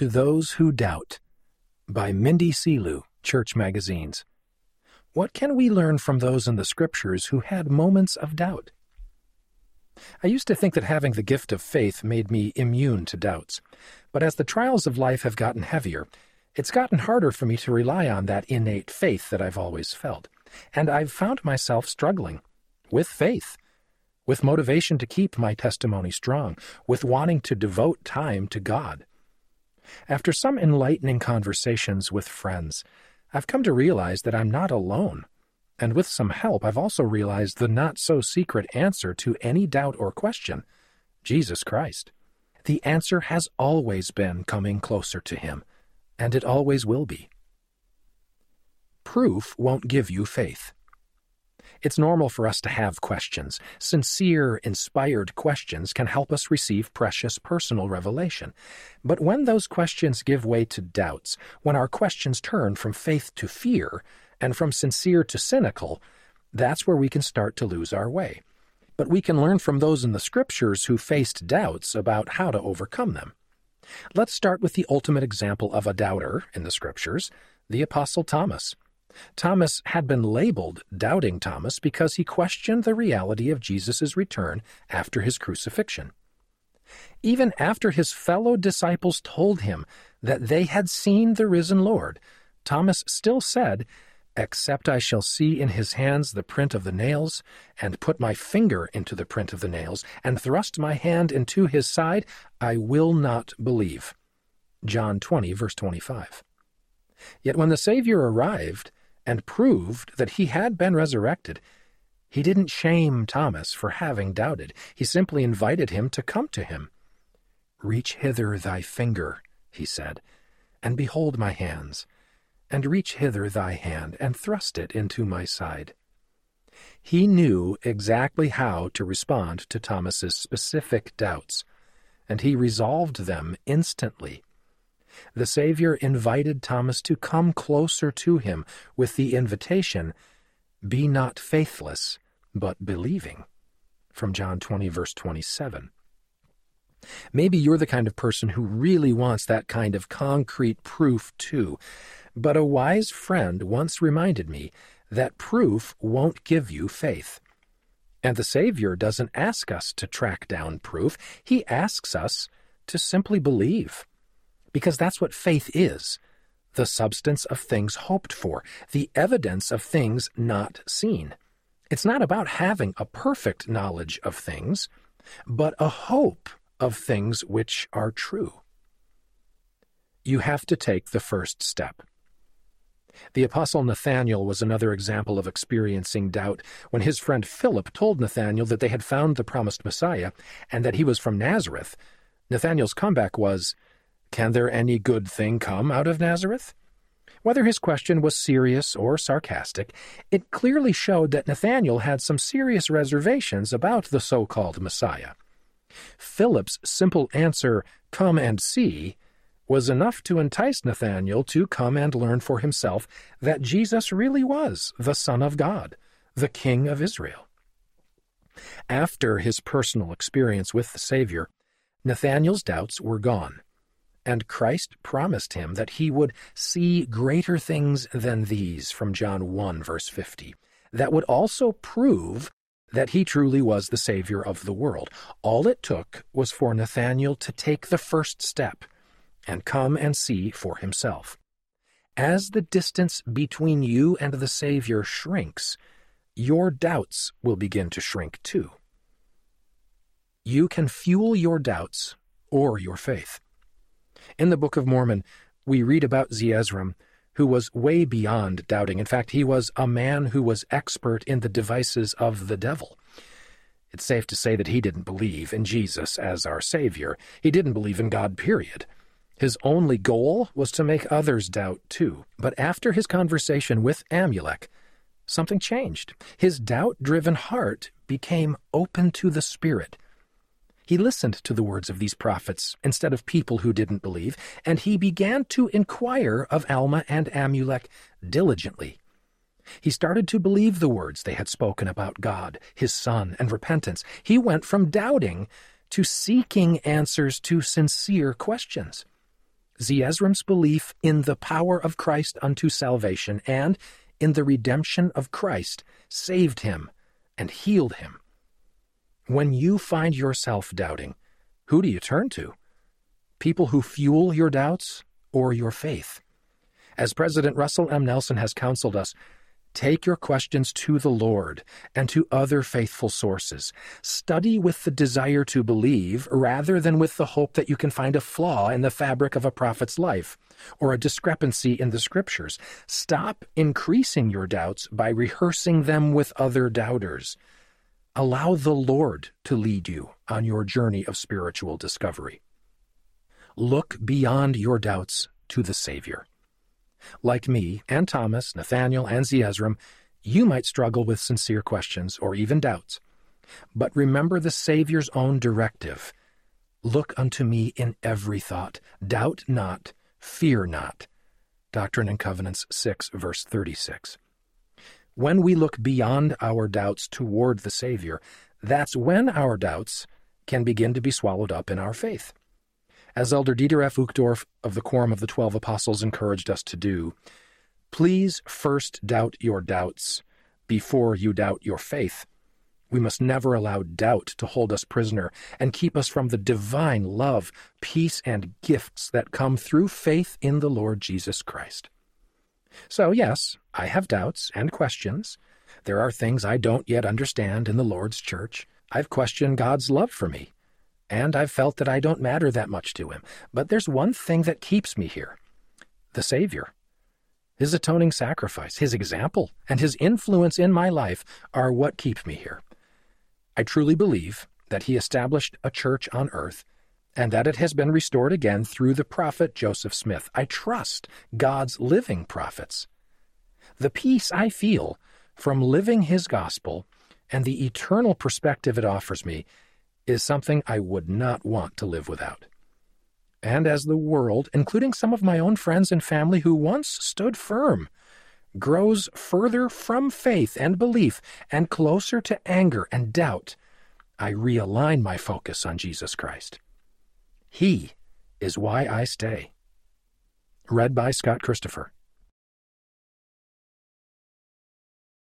To Those Who Doubt by Mindy Seeloo, Church Magazines. What can we learn from those in the Scriptures who had moments of doubt? I used to think that having the gift of faith made me immune to doubts, but as the trials of life have gotten heavier, it's gotten harder for me to rely on that innate faith that I've always felt, and I've found myself struggling with faith with motivation to keep my testimony strong, with wanting to devote time to God. After some enlightening conversations with friends, I've come to realize that I'm not alone. And with some help, I've also realized the not so secret answer to any doubt or question Jesus Christ. The answer has always been coming closer to Him, and it always will be. Proof won't give you faith. It's normal for us to have questions. Sincere, inspired questions can help us receive precious personal revelation. But when those questions give way to doubts, when our questions turn from faith to fear, and from sincere to cynical, that's where we can start to lose our way. But we can learn from those in the Scriptures who faced doubts about how to overcome them. Let's start with the ultimate example of a doubter in the Scriptures, the Apostle Thomas. Thomas had been labeled Doubting Thomas because he questioned the reality of Jesus' return after his crucifixion. Even after his fellow disciples told him that they had seen the risen Lord, Thomas still said, Except I shall see in his hands the print of the nails, and put my finger into the print of the nails, and thrust my hand into his side, I will not believe. John 20, verse 25. Yet when the Savior arrived, and proved that he had been resurrected, he didn't shame Thomas for having doubted. He simply invited him to come to him. Reach hither thy finger, he said, and behold my hands, and reach hither thy hand, and thrust it into my side. He knew exactly how to respond to Thomas's specific doubts, and he resolved them instantly the Savior invited Thomas to come closer to him with the invitation, Be not faithless, but believing. From John 20, verse 27. Maybe you're the kind of person who really wants that kind of concrete proof too, but a wise friend once reminded me that proof won't give you faith. And the Savior doesn't ask us to track down proof, He asks us to simply believe because that's what faith is the substance of things hoped for, the evidence of things not seen. It's not about having a perfect knowledge of things, but a hope of things which are true. You have to take the first step. The Apostle Nathanael was another example of experiencing doubt when his friend Philip told Nathanael that they had found the promised Messiah and that he was from Nazareth. Nathanael's comeback was, can there any good thing come out of Nazareth? Whether his question was serious or sarcastic, it clearly showed that Nathanael had some serious reservations about the so called Messiah. Philip's simple answer, Come and see, was enough to entice Nathanael to come and learn for himself that Jesus really was the Son of God, the King of Israel. After his personal experience with the Savior, Nathanael's doubts were gone and Christ promised him that he would see greater things than these from John 1, verse 50, that would also prove that he truly was the Savior of the world. All it took was for Nathanael to take the first step and come and see for himself. As the distance between you and the Savior shrinks, your doubts will begin to shrink too. You can fuel your doubts or your faith. In the Book of Mormon, we read about Zeezrom, who was way beyond doubting. In fact, he was a man who was expert in the devices of the devil. It's safe to say that he didn't believe in Jesus as our Savior. He didn't believe in God, period. His only goal was to make others doubt too. But after his conversation with Amulek, something changed. His doubt driven heart became open to the Spirit. He listened to the words of these prophets instead of people who didn't believe, and he began to inquire of Alma and Amulek diligently. He started to believe the words they had spoken about God, his Son, and repentance. He went from doubting to seeking answers to sincere questions. Zeezrom's belief in the power of Christ unto salvation and in the redemption of Christ saved him and healed him. When you find yourself doubting, who do you turn to? People who fuel your doubts or your faith? As President Russell M. Nelson has counseled us, Take your questions to the Lord and to other faithful sources. Study with the desire to believe rather than with the hope that you can find a flaw in the fabric of a prophet's life or a discrepancy in the scriptures. Stop increasing your doubts by rehearsing them with other doubters. Allow the Lord to lead you on your journey of spiritual discovery. Look beyond your doubts to the Savior. Like me, and Thomas, Nathanael, and Zeezrom, you might struggle with sincere questions or even doubts. But remember the Savior's own directive Look unto me in every thought, doubt not, fear not. Doctrine and Covenants 6, verse 36. When we look beyond our doubts toward the Savior, that's when our doubts can begin to be swallowed up in our faith as Elder Dieter F. Uchtdorf of the Quorum of the Twelve Apostles encouraged us to do, please first doubt your doubts before you doubt your faith. We must never allow doubt to hold us prisoner and keep us from the divine love, peace, and gifts that come through faith in the Lord Jesus Christ. So, yes, I have doubts and questions. There are things I don't yet understand in the Lord's church. I've questioned God's love for me and I've felt that I don't matter that much to him. But there's one thing that keeps me here the Savior. His atoning sacrifice, his example, and his influence in my life are what keep me here. I truly believe that he established a church on earth and that it has been restored again through the prophet Joseph Smith. I trust God's living prophets. The peace I feel from living his gospel and the eternal perspective it offers me is something I would not want to live without. And as the world, including some of my own friends and family who once stood firm, grows further from faith and belief and closer to anger and doubt, I realign my focus on Jesus Christ. He is why I stay. Read by Scott Christopher.